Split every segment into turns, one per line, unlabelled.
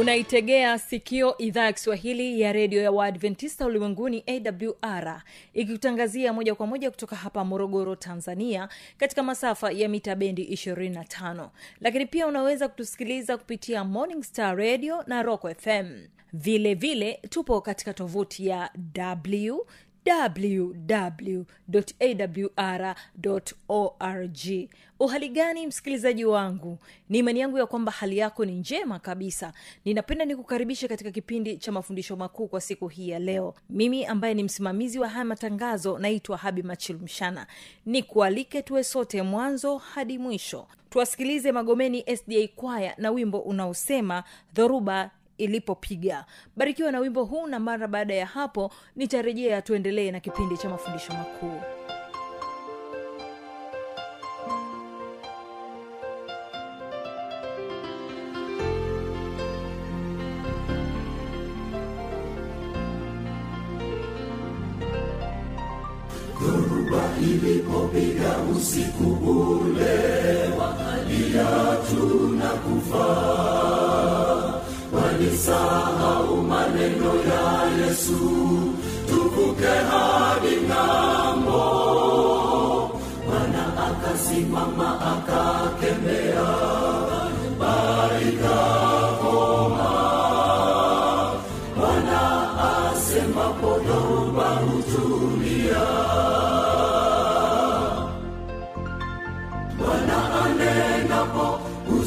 unaitegea sikio idhaa ya kiswahili ya redio ya waadventista ulimwenguni awr ikikutangazia moja kwa moja kutoka hapa morogoro tanzania katika masafa ya mita bendi 25 lakini pia unaweza kutusikiliza kupitia morning star radio na rock fm vile vile tupo katika tovuti ya w www.awr.org uhali gani msikilizaji wangu? Ni imani yangu ya kwamba hali yako ni njema kabisa. Ninapenda nikukaribishe katika kipindi cha mafundisho makuu kwa siku hii ya leo. Mimi ambaye ni msimamizi wa haya matangazo naitwa habi machilumshana ni kualike tuwe sote mwanzo hadi mwisho. Tuwasikilize magomeni sda kwaya na wimbo unaosema dhoruba ilipopiga. Barikiwa na wimbo huu na mara baada ya hapo nitarejea tuendelee na kipindi cha mafundisho makuu
ilipopiga usiku ule wakalia tunakufa walisahau maneno ya yesu tuvuke hadi ng'ambo. Bwana akasimama akakemea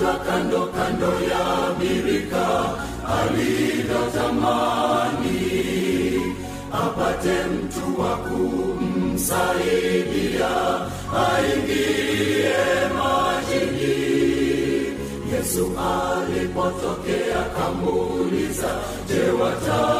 mgonjwa kando kando ya birika alivyotamani apate mtu wa kumsaidia aingie majini. Yesu alipotokea kamuuliza je wataka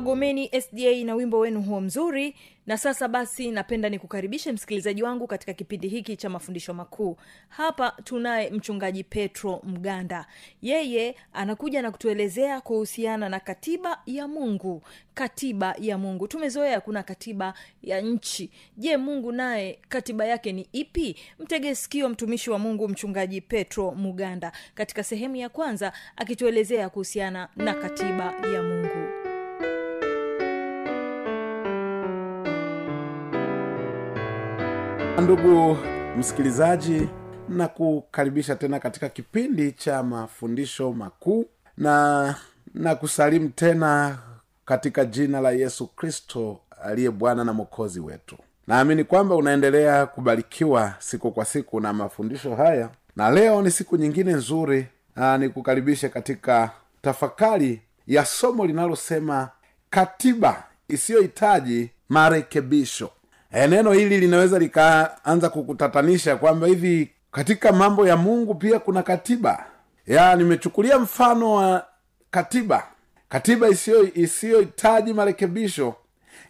magomeni sda na wimbo wenu huo mzuri. Na sasa basi napenda nikukaribishe msikilizaji wangu katika kipindi hiki cha mafundisho makuu. Hapa tunaye mchungaji petro mganda. Yeye anakuja na kutuelezea kuhusiana na katiba ya mungu. Katiba ya mungu. Tumezoea kuna katiba ya nchi. Je mungu naye katiba yake ni ipi? Mtege sikio mtumishi wa mungu mchungaji petro muganda katika sehemu ya kwanza akituelezea kuhusiana na katiba ya mungu
ndugu msikilizaji na kukaribisha tena katika kipindi cha mafundisho makuu na na kusalimu tena katika jina la yesu kristo aliye bwana na mwokozi wetu. Naamini kwamba unaendelea kubarikiwa siku kwa siku na mafundisho haya na leo ni siku nyingine nzuri nikukaribishe katika tafakari ya somo linalosema katiba isiyohitaji marekebisho e, neno hili linaweza likaanza kukutatanisha kwamba hivi katika mambo ya mungu pia kuna katiba. Ya nimechukulia mfano wa katiba. Katiba isiyohitaji marekebisho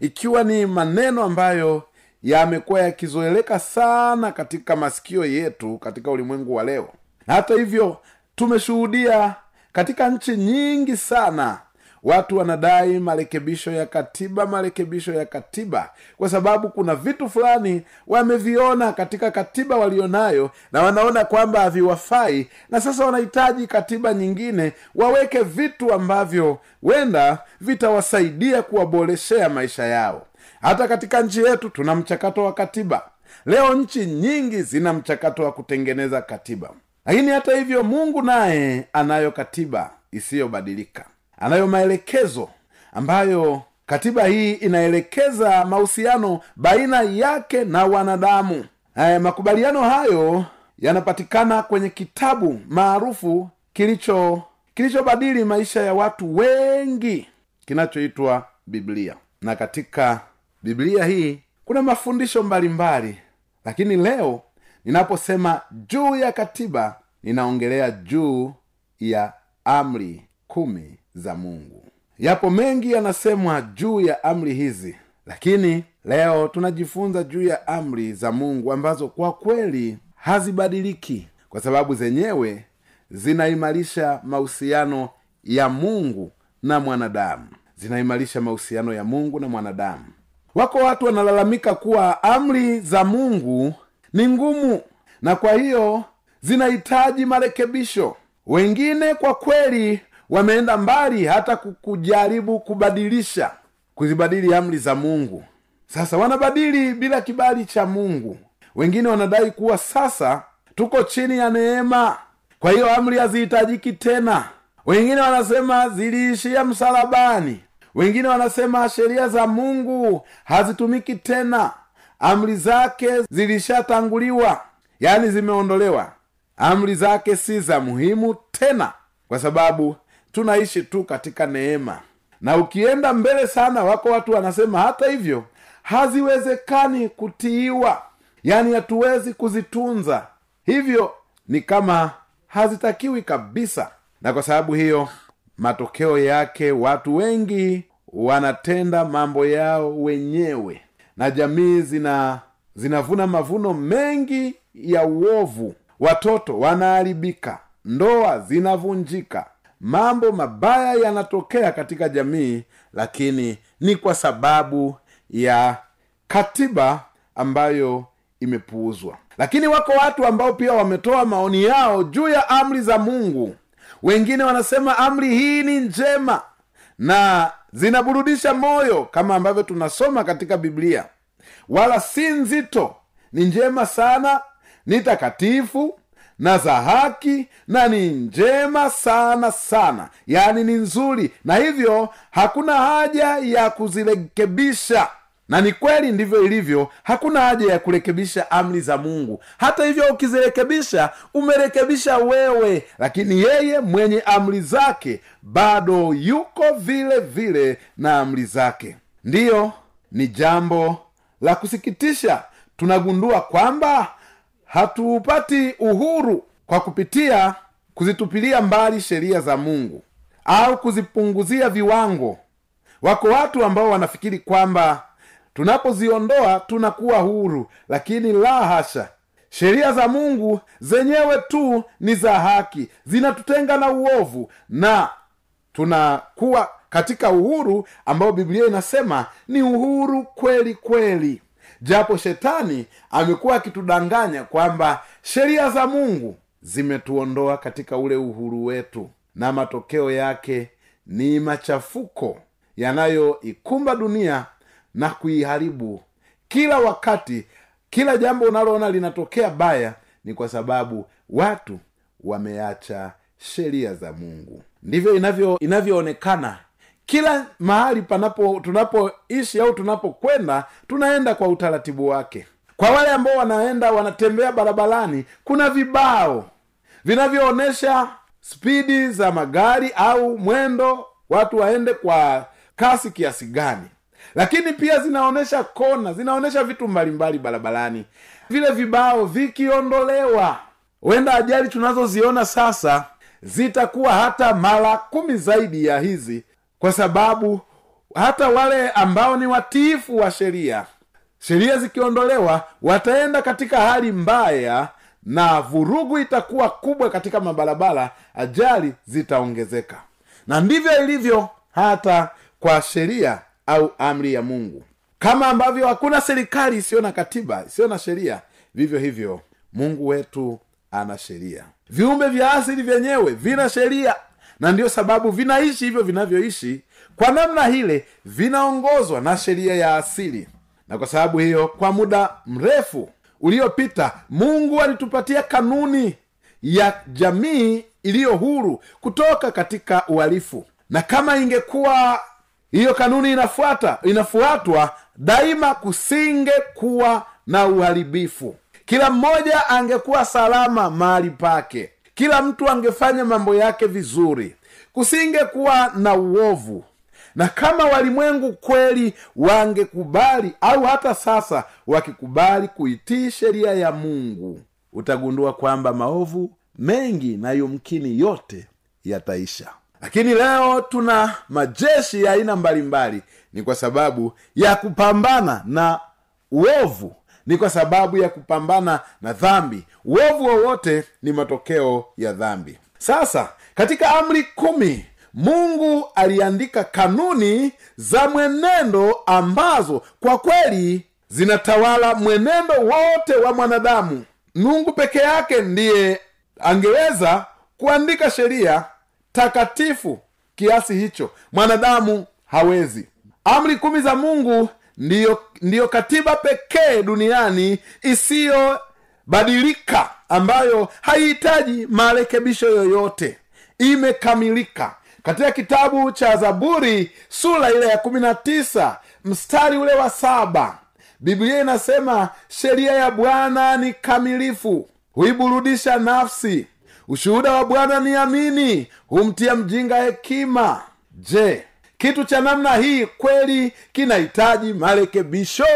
ikiwa ni maneno ambayo yamekuwa yakizoeleka sana katika masikio yetu katika ulimwengu wa leo. Hata hivyo tumeshuhudia katika nchi nyingi sana watu wanadai marekebisho ya katiba marekebisho ya katiba kwa sababu kuna vitu fulani wameviona katika katiba walionayo na wanaona kwamba haviwafai na sasa wanahitaji katiba nyingine waweke vitu ambavyo wenda vitawasaidia kuwaboreshea maisha yao. Hata katika nchi yetu tuna mchakato wa katiba. Leo nchi nyingi zina mchakato wa kutengeneza katiba. Lakini hata hivyo mungu naye anayo katiba isiyobadilika anayo maelekezo ambayo katiba hii inaelekeza mahusiano baina yake na wanadamu e, makubaliano hayo yanapatikana kwenye kitabu maarufu kilicho kilichobadili maisha ya watu wengi kinachoitwa biblia na katika biblia hii kuna mafundisho mbalimbali mbali. lakini leo ninaposema juu ya katiba ninaongelea juu ya amri kumi za mungu. Yapo mengi yanasemwa juu ya amri hizi lakini leo tunajifunza juu ya amri za mungu ambazo kwa kweli hazibadiliki kwa sababu zenyewe zinaimarisha mahusiano ya mungu na mwanadamu. Zinaimarisha mahusiano ya mungu na mwanadamu. Wako watu wanalalamika kuwa amri za mungu ni ngumu na kwa hiyo zinahitaji marekebisho. Wengine kwa kweli wameenda mbali hata kujaribu kubadilisha kuzibadili amri za mungu. Sasa wanabadili bila kibali cha mungu. Wengine wanadai kuwa sasa tuko chini ya neema kwa hiyo amri hazihitajiki tena. Wengine wanasema ziliishia msalabani. Wengine wanasema sheria za mungu hazitumiki tena. Amri zake zilishatanguliwa yaani zimeondolewa. Amri zake si za muhimu tena kwa sababu tunaishi tu katika neema. Na ukienda mbele sana wako watu wanasema hata hivyo haziwezekani kutiiwa. Yaani hatuwezi kuzitunza. Hivyo ni kama hazitakiwi kabisa. Na kwa sababu hiyo matokeo yake watu wengi wanatenda mambo yao wenyewe. Na jamii zina zinavuna mavuno mengi ya uovu. Watoto wanaharibika ndoa zinavunjika mambo mabaya yanatokea katika jamii lakini ni kwa sababu ya katiba ambayo imepuuzwa. Lakini wako watu ambao pia wametoa maoni yao juu ya amri za mungu. Wengine wanasema amri hii ni njema na zinaburudisha moyo kama ambavyo tunasoma katika biblia. Wala si nzito ni njema sana ni takatifu na za haki na ni njema sana sana. Yaani ni nzuri. Na hivyo hakuna haja ya kuzirekebisha. Na ni kweli ndivyo ilivyo hakuna haja ya kurekebisha amri za mungu. Hata hivyo ukizirekebisha umerekebisha wewe. Lakini yeye mwenye amri zake bado yuko vile vile na amri zake. Ndiyo ni jambo la kusikitisha. Tunagundua kwamba hatuupati uhuru kwa kupitia kuzitupilia mbali sheria za mungu au kuzipunguzia viwango. Wako watu ambao wanafikiri kwamba tunapoziondoa tunakuwa huru lakini la hasha. Sheria za mungu zenyewe tu ni za haki zinatutenga na uovu na tunakuwa katika uhuru ambao biblia inasema ni uhuru kweli kweli japo shetani amekuwa akitudanganya kwamba sheria za mungu zimetuondoa katika ule uhuru wetu na matokeo yake ni machafuko yanayoikumba dunia na kuiharibu kila wakati. Kila jambo unaloona linatokea baya ni kwa sababu watu wameacha sheria za mungu. Ndivyo inavyo inavyoonekana kila mahali panapo tunapoishi au tunapokwenda tunaenda kwa utaratibu wake. Kwa wale ambao wanaenda wanatembea barabarani kuna vibao vinavyoonyesha spidi za magari au mwendo watu waende kwa kasi kiasi gani. Lakini pia zinaonyesha kona zinaonyesha vitu mbalimbali barabarani. Vile vibao vikiondolewa huenda ajali tunazoziona sasa zitakuwa hata mara kumi zaidi ya hizi kwa sababu hata wale ambao ni watiifu wa sheria sheria zikiondolewa wataenda katika hali mbaya na vurugu itakuwa kubwa katika mabarabara ajali zitaongezeka. Na ndivyo ilivyo hata kwa sheria au amri ya mungu. Kama ambavyo hakuna serikali isiyo na katiba isiyo na sheria vivyo hivyo mungu wetu ana sheria. Viumbe vya asili vyenyewe vina sheria na ndiyo sababu vinaishi hivyo vinavyoishi. Kwa namna hile vinaongozwa na sheria ya asili. Na kwa sababu hiyo kwa muda mrefu uliopita mungu alitupatia kanuni ya jamii iliyo huru kutoka katika uhalifu. Na kama ingekuwa hiyo kanuni inafuata inafuatwa daima kusinge kuwa na uharibifu. Kila mmoja angekuwa salama mahali pake kila mtu angefanya mambo yake vizuri kusingekuwa na uovu. Na kama walimwengu kweli wangekubali au hata sasa wakikubali kuitii sheria ya mungu utagundua kwamba maovu mengi na yumkini yote yataisha. Lakini leo tuna majeshi ya aina mbalimbali. Ni kwa sababu ya kupambana na uovu ni kwa sababu ya kupambana na dhambi. Uovu wowote ni matokeo ya dhambi. Sasa katika amri kumi mungu aliandika kanuni za mwenendo ambazo kwa kweli zinatawala mwenendo wote wa mwanadamu. Mungu peke yake ndiye angeweza kuandika sheria takatifu kiasi hicho. Mwanadamu hawezi. Amri kumi za mungu ndiyo, ndiyo katiba pekee duniani isiyobadilika ambayo haihitaji marekebisho yoyote. Imekamilika. Katika kitabu cha zaburi sura ile ya kumi na tisa mstari ule wa saba biblia inasema sheria ya bwana ni kamilifu huiburudisha nafsi. Ushuhuda wa bwana ni amini humtia mjinga hekima. Je kitu cha namna hii kweli kinahitaji marekebisho.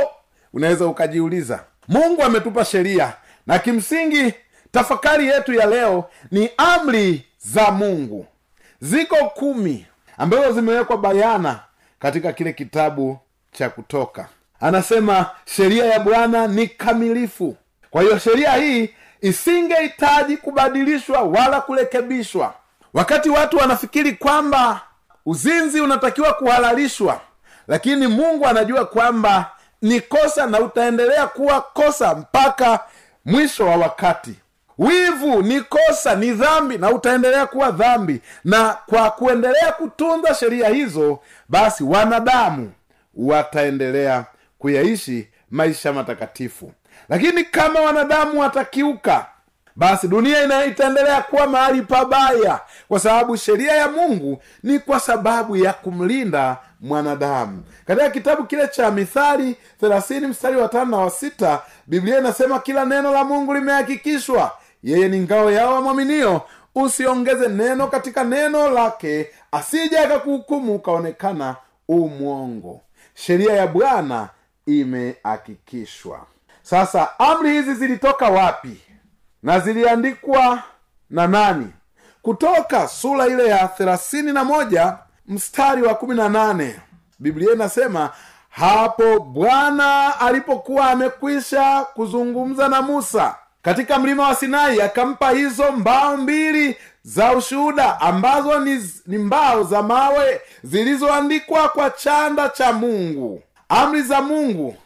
Unaweza ukajiuliza mungu ametupa sheria na kimsingi tafakari yetu ya leo ni amri za mungu. Ziko kumi ambazo zimewekwa bayana katika kile kitabu cha kutoka. Anasema sheria ya bwana ni kamilifu. Kwa hiyo sheria hii isingehitaji kubadilishwa wala kurekebishwa. Wakati watu wanafikiri kwamba uzinzi unatakiwa kuhalalishwa lakini mungu anajua kwamba ni kosa na utaendelea kuwa kosa mpaka mwisho wa wakati. Wivu ni kosa ni dhambi na utaendelea kuwa dhambi. Na kwa kuendelea kutunza sheria hizo basi wanadamu wataendelea kuyaishi maisha matakatifu. Lakini kama wanadamu watakiuka basi dunia ina itaendelea kuwa mahali pabaya kwa sababu sheria ya mungu ni kwa sababu ya kumlinda mwanadamu. Katika kitabu kile cha mithali thelathini mstari wa tano na wa sita biblia inasema kila neno la mungu limehakikishwa. Yeye ni ngao yao wamwaminio usiongeze neno katika neno lake asije akakuhukumu ukaonekana umwongo sheria ya bwana imehakikishwa. Sasa amri hizi zilitoka wapi na ziliandikwa na nani? Kutoka sura ile ya thelathini na moja mstari wa kumi na nane biblia inasema hapo bwana alipokuwa amekwisha kuzungumza na musa katika mlima wa sinai akampa hizo mbao mbili za ushuhuda ambazo ni, ni mbao za mawe zilizoandikwa kwa chanda cha mungu. Amri za mungu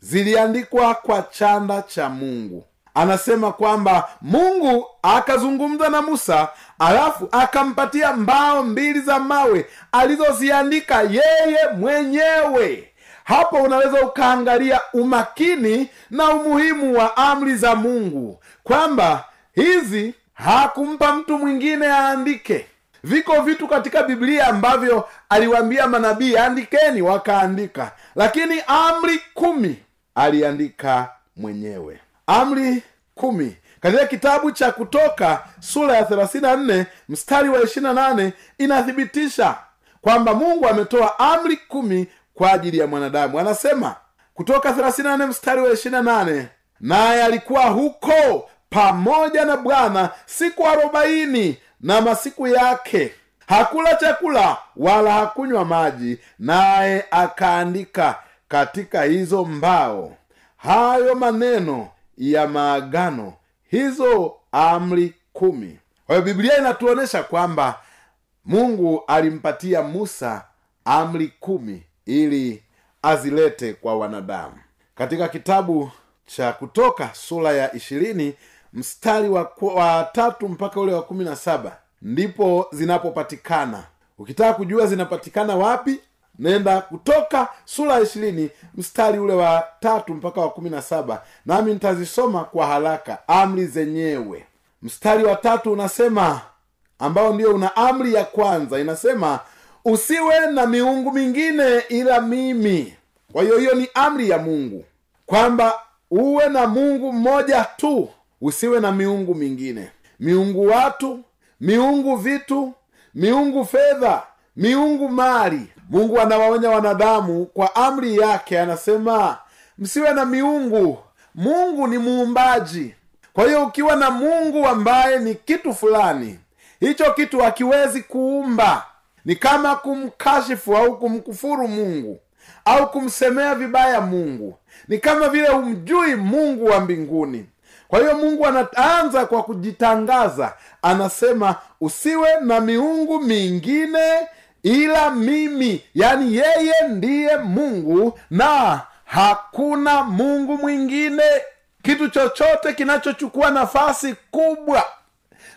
ziliandikwa kwa chanda cha mungu anasema kwamba mungu akazungumza na musa alafu akampatia mbao mbili za mawe alizoziandika yeye mwenyewe. Hapo unaweza ukaangalia umakini na umuhimu wa amri za mungu kwamba hizi hakumpa mtu mwingine aandike. Viko vitu katika biblia ambavyo aliwaambia manabii andikeni wakaandika. Lakini amri kumi aliandika mwenyewe amri kumi. Katika kitabu cha kutoka sura ya 34 mstari wa 28 inathibitisha kwamba mungu ametoa amri kumi kwa ajili ya mwanadamu. Anasema kutoka 34 mstari wa 28 naye alikuwa huko pamoja na bwana siku arobaini na masiku yake. Hakula chakula wala hakunywa maji naye akaandika katika hizo mbao hayo maneno ya maagano hizo amri kumi. Kwa hiyo biblia inatuonyesha kwamba mungu alimpatia musa amri kumi ili azilete kwa wanadamu. Katika kitabu cha kutoka sura ya ishirini mstari wa, wa tatu mpaka ule wa kumi na saba ndipo zinapopatikana. Ukitaka kujua zinapatikana wapi nenda kutoka sura ishirini mstari ule wa tatu mpaka wa kumi na saba nami nitazisoma kwa haraka amri zenyewe. Mstari wa tatu unasema ambao ndio una amri ya kwanza inasema usiwe na miungu mingine ila mimi. Kwa hiyo hiyo ni amri ya mungu kwamba uwe na mungu mmoja tu usiwe na miungu mingine. Miungu watu miungu vitu miungu fedha miungu mali. Mungu anawaonya wanadamu kwa amri yake anasema msiwe na miungu. Mungu ni muumbaji. Kwa hiyo ukiwa na mungu ambaye ni kitu fulani hicho kitu hakiwezi kuumba. Ni kama kumkashifu au kumkufuru mungu au kumsemea vibaya mungu. Ni kama vile humjui mungu wa mbinguni. Kwa hiyo mungu anaanza kwa kujitangaza. Anasema usiwe na miungu mingine ila mimi yani yeye ndiye mungu na hakuna mungu mwingine. Kitu chochote kinachochukua nafasi kubwa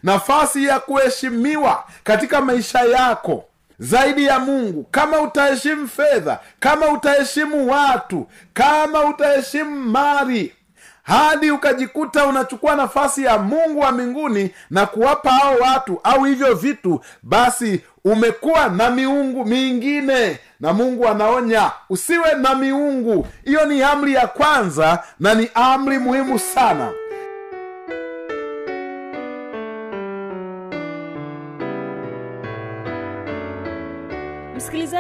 nafasi ya kuheshimiwa katika maisha yako zaidi ya mungu kama utaheshimu fedha kama utaheshimu watu kama utaheshimu mali hadi ukajikuta unachukua nafasi ya mungu wa mbinguni na kuwapa hao watu au hivyo vitu basi umekuwa na miungu mingine. Na mungu anaonya usiwe na miungu. Hiyo ni amri ya kwanza na ni amri muhimu sana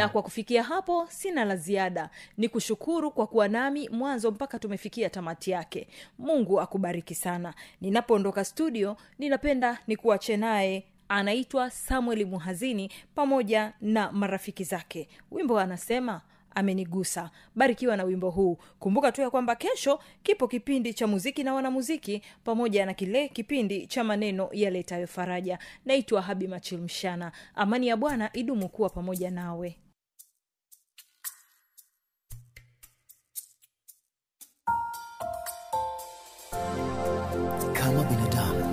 na kwa kufikia hapo sina la ziada. Ni kushukuru kwa kuwa nami mwanzo mpaka tumefikia tamati yake. Mungu akubariki sana. Ninapoondoka studio ninapenda nikuache naye. Anaitwa samueli muhazini pamoja na marafiki zake. Wimbo anasema amenigusa. Barikiwa na wimbo huu. Kumbuka tu ya kwamba kesho kipo kipindi cha muziki na wanamuziki pamoja na kile kipindi cha maneno yaletayo faraja. Naitwa habi machilmshana amani ya bwana idumu kuwa pamoja nawe
kama binadamu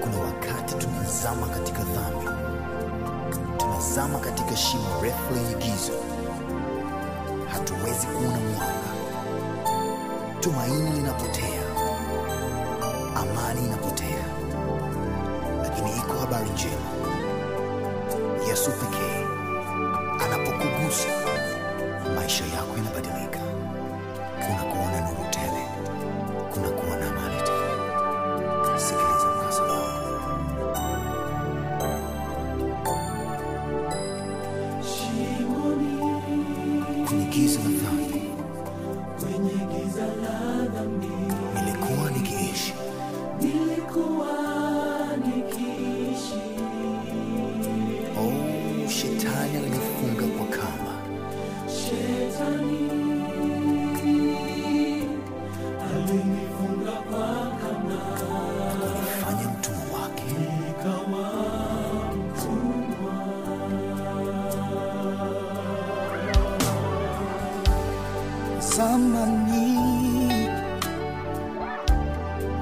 kuna wakati tunazama katika dhambi. Tunazama katika shimo refu lenye giza. Hatuwezi kuona mwanga. Tumaini linapotea. Amani inapotea. Lakini iko habari njema. Yesu pekee anapokugusa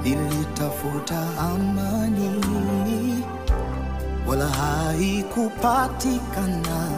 nilitafuta amani wala haikupatikana